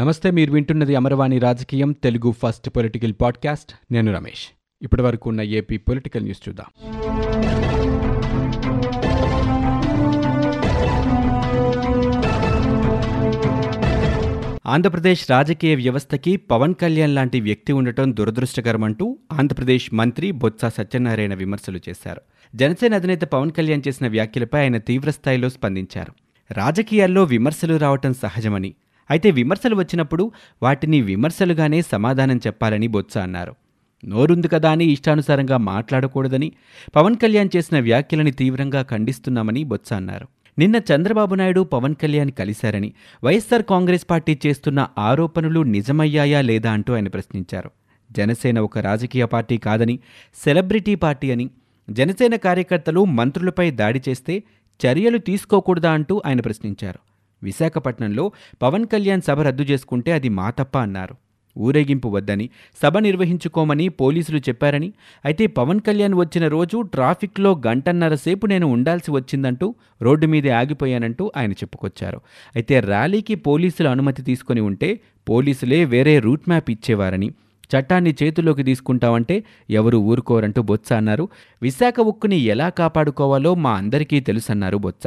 నమస్తే మీరు వింటున్నది అమరవాణి రాజకీయం తెలుగు ఫస్ట్ పొలిటికల్ పాడ్కాస్ట్. నేను రమేష్. ఇప్పటి వరకు ఉన్న ఏపీ పొలిటికల్ న్యూస్ చూద్దాం. ఆంధ్రప్రదేశ్ రాజకీయ వ్యవస్థకి పవన్ కళ్యాణ్ లాంటి వ్యక్తి ఉండటం దురదృష్టకరమంటూ ఆంధ్రప్రదేశ్ మంత్రి బొత్స సత్యనారాయణ విమర్శలు చేశారు. జనసేన అధినేత పవన్ కళ్యాణ్ చేసిన వ్యాఖ్యలపై ఆయన తీవ్రస్థాయిలో స్పందించారు. రాజకీయాల్లో విమర్శలు రావటం సహజమని అయితే విమర్శలు వచ్చినప్పుడు వాటిని విమర్శలుగానే సమాధానం చెప్పాలని బొత్స అన్నారు. నోరుంది కదా అని ఇష్టానుసారంగా మాట్లాడకూడదని పవన్ కళ్యాణ్ చేసిన వ్యాఖ్యలని తీవ్రంగా ఖండిస్తున్నామని బొత్స అన్నారు. నిన్న చంద్రబాబు నాయుడు పవన్ కళ్యాణ్ కలిశారని వైఎస్సార్ కాంగ్రెస్ పార్టీ చేస్తున్న ఆరోపణలు నిజమయ్యాయా లేదా అంటూ ఆయన ప్రశ్నించారు. జనసేన ఒక రాజకీయ పార్టీ కాదని సెలబ్రిటీ పార్టీ అని జనసేన కార్యకర్తలు మంత్రులపై దాడి చేస్తే చర్యలు తీసుకోకూడదా అంటూ ఆయన ప్రశ్నించారు. విశాఖపట్నంలో పవన్ కళ్యాణ్ సభ రద్దు చేసుకుంటే అది మా తప్ప అన్నారు. ఊరేగింపు వద్దని సభ నిర్వహించుకోమని పోలీసులు చెప్పారని అయితే పవన్ కళ్యాణ్ వచ్చిన రోజు ట్రాఫిక్లో గంటన్నర సేపు నేను ఉండాల్సి వచ్చిందంటూ రోడ్డు మీదే ఆగిపోయానంటూ ఆయన చెప్పుకొచ్చారు. అయితే ర్యాలీకి పోలీసులు అనుమతి తీసుకొని ఉంటే పోలీసులే వేరే రూట్ మ్యాప్ ఇచ్చేవారని చట్టాన్ని చేతుల్లోకి తీసుకుంటామంటే ఎవరు ఊరుకోరంటూ బొత్స అన్నారు. విశాఖ ఉక్కుని ఎలా కాపాడుకోవాలో మా అందరికీ తెలుసన్నారు బొత్స.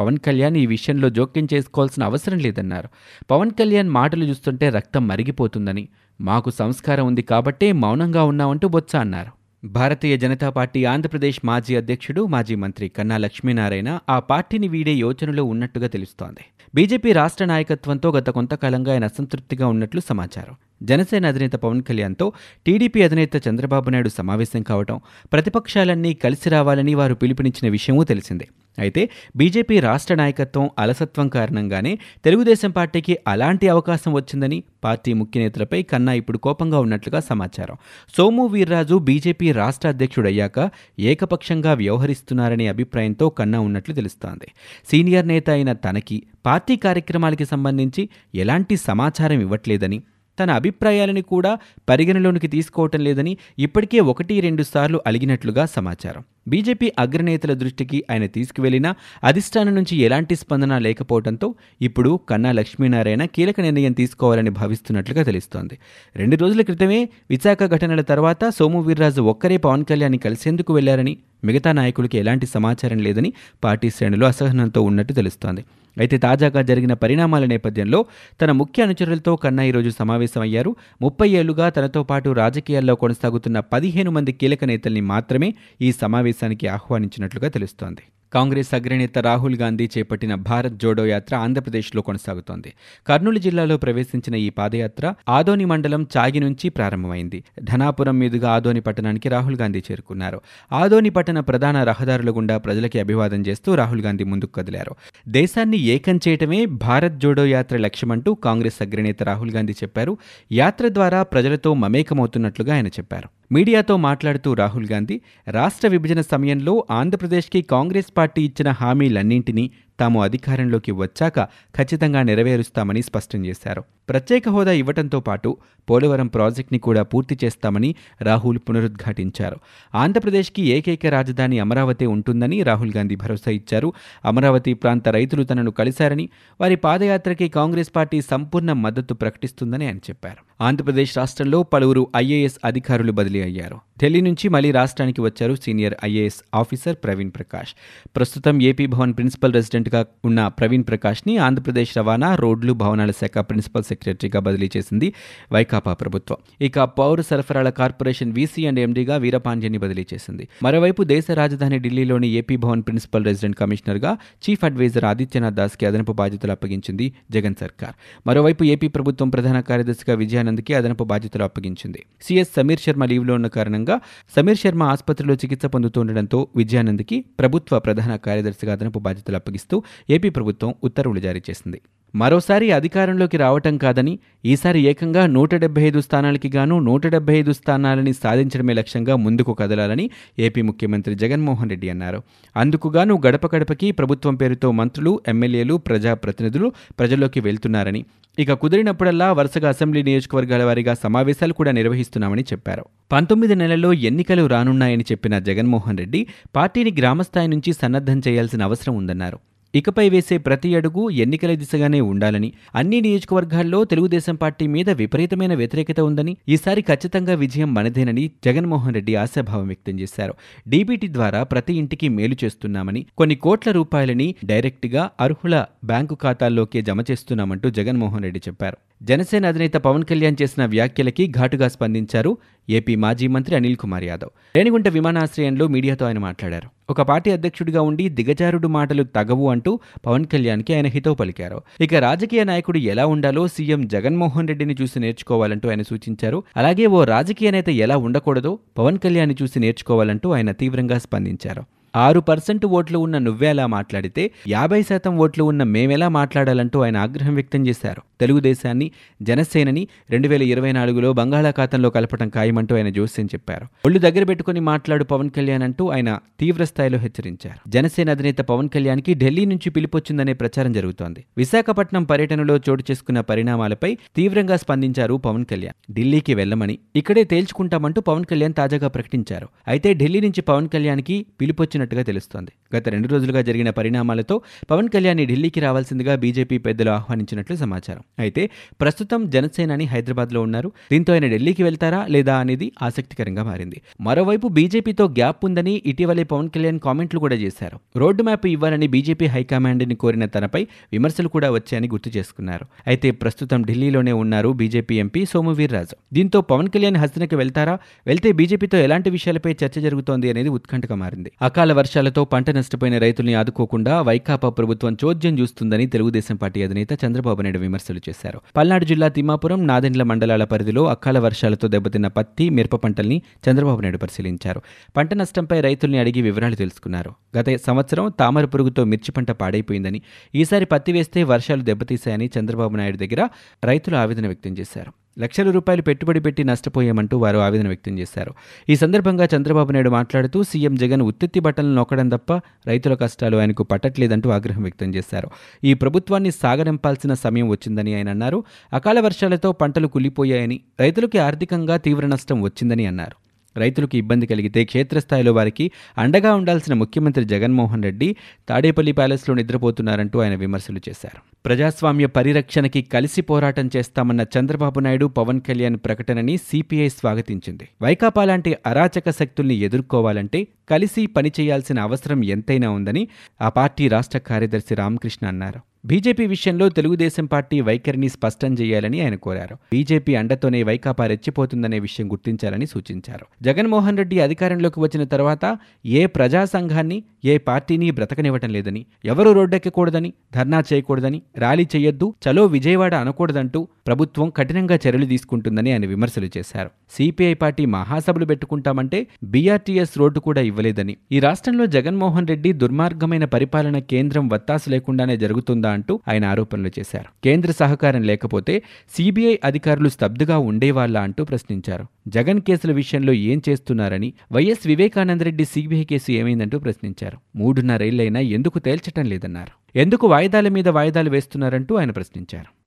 పవన్ కళ్యాణ్ ఈ విషయంలో జోక్యం చేసుకోవాల్సిన అవసరం లేదన్నారు. పవన్ కళ్యాణ్ మాటలు చూస్తుంటే రక్తం మరిగిపోతుందని మాకు సంస్కారం ఉంది కాబట్టే మౌనంగా ఉన్నామంటూ బొత్స అన్నారు. భారతీయ జనతా పార్టీ ఆంధ్రప్రదేశ్ మాజీ అధ్యక్షుడు మాజీ మంత్రి కన్నా లక్ష్మీనారాయణ ఆ పార్టీని వీడే యోచనలో ఉన్నట్టుగా తెలుస్తోంది. బీజేపీ రాష్ట్ర నాయకత్వంతో గత కొంతకాలంగా ఆయన అసంతృప్తిగా ఉన్నట్లు సమాచారం. జనసేన అధినేత పవన్ కళ్యాణ్తో టీడీపీ అధినేత చంద్రబాబు నాయుడు సమావేశం కావటం ప్రతిపక్షాలన్నీ కలిసి రావాలని వారు పిలుపునిచ్చిన విషయమూ తెలిసిందే. అయితే బీజేపీ రాష్ట్ర నాయకత్వం అలసత్వం కారణంగానే తెలుగుదేశం పార్టీకి అలాంటి అవకాశం వచ్చిందని పార్టీ ముఖ్య నేతలపై కన్నా ఇప్పుడు కోపంగా ఉన్నట్లుగా సమాచారం. సోము వీర్రాజు బీజేపీ రాష్ట్ర అధ్యక్షుడయ్యాక ఏకపక్షంగా వ్యవహరిస్తున్నారనే అభిప్రాయంతో కన్నా ఉన్నట్లు తెలుస్తోంది. సీనియర్ నేత అయిన తనకి పార్టీ కార్యక్రమాలకి సంబంధించి ఎలాంటి సమాచారం ఇవ్వట్లేదని తన అభిప్రాయాలని కూడా పరిగణలోనికి తీసుకోవటం లేదని ఇప్పటికే ఒకటి రెండు సార్లు అలిగినట్లుగా సమాచారం. బీజేపీ అగ్రనేతల దృష్టికి ఆయన తీసుకువెళ్ళినా అధిష్టానం నుంచి ఎలాంటి స్పందన లేకపోవడంతో ఇప్పుడు కన్నా లక్ష్మీనారాయణ కీలక నిర్ణయం తీసుకోవాలని భావిస్తున్నట్లుగా తెలుస్తోంది. రెండు రోజుల క్రితమే విశాఖ ఘటనల తర్వాత సోము వీర్రాజు ఒక్కరే పవన్ కళ్యాణ్ కలిసేందుకు వెళ్ళారని మిగతా నాయకులకి ఎలాంటి సమాచారం లేదని పార్టీ శ్రేణులు అసహనంతో ఉన్నట్టు తెలుస్తోంది. అయితే తాజాగా జరిగిన పరిణామాల నేపథ్యంలో తన ముఖ్య అనుచరులతో కన్నా ఈరోజు సమావేశమయ్యారు. ముప్పై ఏళ్ళుగా తనతో పాటు రాజకీయాల్లో కొనసాగుతున్న పదిహేను మంది కీలక నేతల్ని మాత్రమే ఈ సమావేశానికి ఆహ్వానించినట్లుగా తెలుస్తోంది. కాంగ్రెస్ అగ్రనేత రాహుల్ గాంధీ చేపట్టిన భారత్ జోడో యాత్ర ఆంధ్రప్రదేశ్లో కొనసాగుతోంది. కర్నూలు జిల్లాలో ప్రవేశించిన ఈ పాదయాత్ర ఆదోని మండలం చాగి నుంచి ప్రారంభమైంది. ధనాపురం మీదుగా ఆదోని పట్టణానికి రాహుల్ గాంధీ చేరుకున్నారు. ఆదోని పట్టణ ప్రధాన రహదారుల గుండా ప్రజలకి అభివాదం చేస్తూ రాహుల్ గాంధీ ముందుకు కదిలారు. దేశాన్ని ఏకం చేయటమే భారత్ జోడో యాత్ర లక్ష్యమంటూ కాంగ్రెస్ అగ్రనేత రాహుల్ గాంధీ చెప్పారు. యాత్ర ద్వారా ప్రజలతో మమేకమవుతున్నట్లుగా ఆయన చెప్పారు. మీడియాతో మాట్లాడుతూ రాహుల్ గాంధీ రాష్ట్ర విభజన సమయంలో ఆంధ్రప్రదేశ్కి కాంగ్రెస్ పార్టీ ఇచ్చిన హామీలన్నింటినీ తాము అధికారంలోకి వచ్చాక ఖచ్చితంగా నెరవేరుస్తామని స్పష్టం చేశారు. ప్రత్యేక హోదా ఇవ్వటంతో పాటు పోలవరం ప్రాజెక్టుని కూడా పూర్తి చేస్తామని రాహుల్ పునరుద్ఘాటించారు. ఆంధ్రప్రదేశ్కి ఏకైక రాజధాని అమరావతి ఉంటుందని రాహుల్ గాంధీ భరోసా ఇచ్చారు. అమరావతి ప్రాంత రైతులు తనను కలిశారని వారి పాదయాత్రకి కాంగ్రెస్ పార్టీ సంపూర్ణ మద్దతు ప్రకటిస్తుందని ఆయన చెప్పారు. ఆంధ్రప్రదేశ్ రాష్ట్రంలో పలువురు ఐఏఎస్ అధికారులు బదిలీ అయ్యారు. ఢిల్లీ నుంచి మళ్ళీ రాష్ట్రానికి వచ్చారు senior IAS officer Praveen Prakash. ప్రస్తుతం ఏపీ భవన్ ప్రిన్సిపల్ రెసిడెంట్ రెసిడెంట్గా ఉన్న ప్రవీణ్ ప్రకాష్ని ఆంధ్రప్రదేశ్ రవాణా రోడ్లు భవనాల శాఖ ప్రిన్సిపల్ సెక్రటరీగా బదిలీ చేసింది వైకాపా ప్రభుత్వం. ఇక పౌర సరఫరాల కార్పొరేషన్ వీసీ అండ్ ఎండీగా వీరపాండ్యని బదిలీ చేసింది. మరోవైపు దేశ రాజధాని ఢిల్లీలోని ఏపీ భవన్ ప్రిన్సిపల్ రెసిడెంట్ కమిషనర్గా చీఫ్ అడ్వైజర్ ఆదిత్యనాథ్ దాస్కి అదనపు బాధ్యతలు అప్పగించింది జగన్ సర్కార్. మరోవైపు ఏపీ ప్రభుత్వం ప్రధాన కార్యదర్శిగా విజయానంద్కి అదనపు బాధ్యతలు అప్పగించింది. సీఎస్ సమీర్ శర్మ లీవ్లో ఉన్న కారణంగా సమీర్ శర్మ ఆసుపత్రిలో చికిత్స పొందుతుండటంతో విజయానంద్కి ప్రభుత్వ ప్రధాన కార్యదర్శిగా అదనపు బాధ్యతలు అప్పగిస్తూ ఏపీ ప్రభుత్వం ఉత్తర్వులు జారీ చేసింది. మరోసారి అధికారంలోకి రావటం కాదని ఈసారి ఏకంగా నూట డెబ్బై ఐదు స్థానాలకి గాను నూట డెబ్బై ఐదు స్థానాలని సాధించడమే లక్ష్యంగా ముందుకు కదలాలని ఏపీ ముఖ్యమంత్రి జగన్మోహన్ రెడ్డి అన్నారు. అందుకుగాను గడప గడపకి ప్రభుత్వం పేరుతో మంత్రులు ఎమ్మెల్యేలు ప్రజాప్రతినిధులు ప్రజల్లోకి వెళ్తున్నారని ఇక కుదిరినప్పుడల్లా వరుసగా అసెంబ్లీ నియోజకవర్గాల వారీగా సమావేశాలు కూడా నిర్వహిస్తున్నామని చెప్పారు. పంతొమ్మిది నెలల్లో ఎన్నికలు రానున్నాయని చెప్పిన జగన్మోహన్ రెడ్డి పార్టీని గ్రామస్థాయి నుంచి సన్నద్ధం చేయాల్సిన అవసరం ఉందన్నారు. ఇకపై వేసే ప్రతి అడుగు ఎన్నికల దిశగానే ఉండాలని. అన్ని నియోజకవర్గాల్లో తెలుగుదేశం పార్టీ మీద విపరీతమైన వ్యతిరేకత ఉందని ఈసారి ఖచ్చితంగా విజయం మనదేనని జగన్మోహన్ రెడ్డి ఆశాభావం వ్యక్తం చేశారు. డీబీటీ ద్వారా ప్రతి ఇంటికి మేలు చేస్తున్నామని కొన్ని కోట్ల రూపాయలని డైరెక్ట్గా అర్హుల బ్యాంకు ఖాతాల్లోకే జమ చేస్తున్నామంటూ జగన్మోహన్ రెడ్డి చెప్పారు. జనసేన అధినేత పవన్ కళ్యాణ్ చేసిన వ్యాఖ్యలకి ఘాటుగా స్పందించారు ఏపీ మాజీ మంత్రి అనిల్ కుమార్ యాదవ్. రేణిగుంట విమానాశ్రయంలో మీడియాతో ఆయన మాట్లాడారు. ఒక పార్టీ అధ్యక్షుడిగా ఉండి దిగజారుడు మాటలు తగవు అంటూ పవన్ కళ్యాణ్కి ఆయన హితవు పలికారు. ఇక రాజకీయ నాయకుడు ఎలా ఉండాలో సీఎం జగన్మోహన్ రెడ్డిని చూసి నేర్చుకోవాలంటూ ఆయన సూచించారు. అలాగే ఓ రాజకీయ నేత ఎలా ఉండకూడదో పవన్ కళ్యాణ్ చూసి నేర్చుకోవాలంటూ ఆయన తీవ్రంగా స్పందించారు. ఆరు పర్సెంట్ ఓట్లు ఉన్న నువ్వేలా మాట్లాడితే యాభై శాతం ఓట్లు ఉన్న మేమెలా మాట్లాడాలంటూ ఆయన ఆగ్రహం వ్యక్తం చేశారు. తెలుగుదేశాన్ని జనసేనని రెండు వేల ఇరవై నాలుగులో బంగాళాఖాతంలో కలపడం ఖాయమంటూ ఆయన జోస్యం చెప్పారు. ఒళ్ళు దగ్గర పెట్టుకుని మాట్లాడు పవన్ కళ్యాణ్ అంటూ ఆయన తీవ్ర స్థాయిలో హెచ్చరించారు. జనసేన అధినేత పవన్ కళ్యాణ్కి ఢిల్లీ నుంచి పిలుపొచ్చిందనే ప్రచారం జరుగుతోంది. విశాఖపట్నం పర్యటనలో చోటు చేసుకున్న పరిణామాలపై తీవ్రంగా స్పందించారు పవన్ కళ్యాణ్. ఢిల్లీకి వెళ్ళమని ఇక్కడే తేల్చుకుంటామంటూ పవన్ కళ్యాణ్ తాజాగా ప్రకటించారు. అయితే ఢిల్లీ నుంచి పవన్ కళ్యాణ్కి వచ్చినట్టుగా తెలుస్తోంది. గత రెండు రోజులుగా జరిగిన పరిణామాలతో పవన్ కళ్యాణ్ ఢిల్లీకి రావాల్సిందిగా బీజేపీ పెద్దలు ఆహ్వానించినట్లు సమాచారం. అయితే ప్రస్తుతం జనసేనాని హైదరాబాద్లో ఉన్నారు. దీంతో ఆయన ఢిల్లీకి వెళ్తారా లేదా అనేది ఆసక్తికరంగా మారింది. మరోవైపు బీజేపీతో గ్యాప్ ఉందని ఇటీవలే పవన్ కళ్యాణ్ కామెంట్లు కూడా చేశారు. రోడ్డు మ్యాప్ ఇవ్వాలని బీజేపీ హైకమాండ్ని కోరిన తనపై విమర్శలు కూడా వచ్చాయని గుర్తు చేసుకున్నారు. అయితే ప్రస్తుతం ఢిల్లీలోనే ఉన్నారు బీజేపీ ఎంపీ సోము వీర్రాజు. దీంతో పవన్ కళ్యాణ్ హస్తనకి వెళ్తారా? వెళ్తే బీజేపీతో ఎలాంటి విషయాలపై చర్చ జరుగుతోంది అనేది ఉత్కంఠగా మారింది. అకాల వర్షాలతో పంట నష్టపోయిన రైతుల్ని ఆదుకోకుండా వైకాపా ప్రభుత్వం చోద్యం చూస్తుందని తెలుగుదేశం పార్టీ అధినేత చంద్రబాబు నాయుడు విమర్శలు చేశారు. పల్నాడు జిల్లా తిమ్మాపురం నాదెండ్ల మండలాల పరిధిలో అకాల వర్షాలతో దెబ్బతిన్న పత్తి మిరప పంటల్ని చంద్రబాబు నాయుడు పరిశీలించారు. పంట నష్టంపై రైతుల్ని అడిగి వివరాలు తెలుసుకున్నారు. గత సంవత్సరం తామర పురుగుతో మిర్చి పంట పాడైపోయిందని ఈసారి పత్తి వేస్తే వర్షాలు దెబ్బతీశాయని చంద్రబాబు నాయుడు దగ్గర రైతులు ఆవేదన వ్యక్తం చేశారు. లక్షల రూపాయలు పెట్టుబడి పెట్టి నష్టపోయామంటూ వారు ఆవేదన వ్యక్తం చేశారు. ఈ సందర్భంగా చంద్రబాబు నాయుడు మాట్లాడుతూ సీఎం జగన్ ఉత్తెత్తి బట్టలను నొక్కడం తప్ప రైతుల కష్టాలు ఆయనకు పట్టట్లేదంటూ ఆగ్రహం వ్యక్తం చేశారు. ఈ ప్రభుత్వాన్ని సాగనింపాల్సిన సమయం వచ్చిందని ఆయన అన్నారు. అకాల వర్షాలతో పంటలు కులిపోయాయని రైతులకి ఆర్థికంగా తీవ్ర నష్టం వచ్చిందని అన్నారు. రైతులకు ఇబ్బంది కలిగితే క్షేత్రస్థాయిలో వారికి అండగా ఉండాల్సిన ముఖ్యమంత్రి జగన్మోహన్ రెడ్డి తాడేపల్లి ప్యాలెస్లో నిద్రపోతున్నారంటూ ఆయన విమర్శలు చేశారు. ప్రజాస్వామ్య పరిరక్షణకి కలిసి పోరాటం చేస్తామన్న చంద్రబాబు నాయుడు పవన్ కళ్యాణ్ ప్రకటనని సిపిఐ స్వాగతించింది. వైకాపా లాంటి అరాచక శక్తుల్ని ఎదుర్కోవాలంటే కలిసి పనిచేయాల్సిన అవసరం ఎంతైనా ఉందని ఆ పార్టీ రాష్ట్ర కార్యదర్శి రామకృష్ణ అన్నారు. బీజేపీ విషయంలో తెలుగుదేశం పార్టీ వైఖరిని స్పష్టం చేయాలని ఆయన కోరారు. బీజేపీ అండతోనే వైకాపా రెచ్చిపోతుందనే విషయం గుర్తించాలని సూచించారు. జగన్మోహన్ రెడ్డి అధికారంలోకి వచ్చిన తర్వాత ఏ ప్రజా సంఘాన్ని ఏ పార్టీని బ్రతకనివ్వటం లేదని ఎవరు రోడ్డెక్కకూడదని ధర్నా చేయకూడదని ర్యాలీ చేయొద్దు చలో విజయవాడ అనకూడదంటూ ప్రభుత్వం కఠినంగా చర్యలు తీసుకుంటుందని ఆయన విమర్శలు చేశారు. సిపిఐ పార్టీ మహాసభలు పెట్టుకుంటామంటే బీఆర్టీఎస్ రోడ్డు కూడా ఇవ్వలేదని. ఈ రాష్ట్రంలో జగన్మోహన్ రెడ్డి దుర్మార్గమైన పరిపాలన కేంద్రం వత్తాసు లేకుండానే జరుగుతుందా అంటూ ఆయన ఆరోపణలు చేశారు. కేంద్ర సహకారం లేకపోతే సిబిఐ అధికారులు స్తబ్దుగా ఉండేవాళ్ళ అంటూ ప్రశ్నించారు. జగన్ కేసుల విషయంలో ఏం చేస్తున్నారని వైఎస్ వివేకానందరెడ్డి సిబిఐ కేసు ఏమైందంటూ ప్రశ్నించారు. మూడున్నరేళ్ళైనా ఎందుకు తేల్చటం లేదన్నారు. ఎందుకు వాయిదాల మీద వాయిదాలు వేస్తున్నారంటూ ఆయన ప్రశ్నించారు.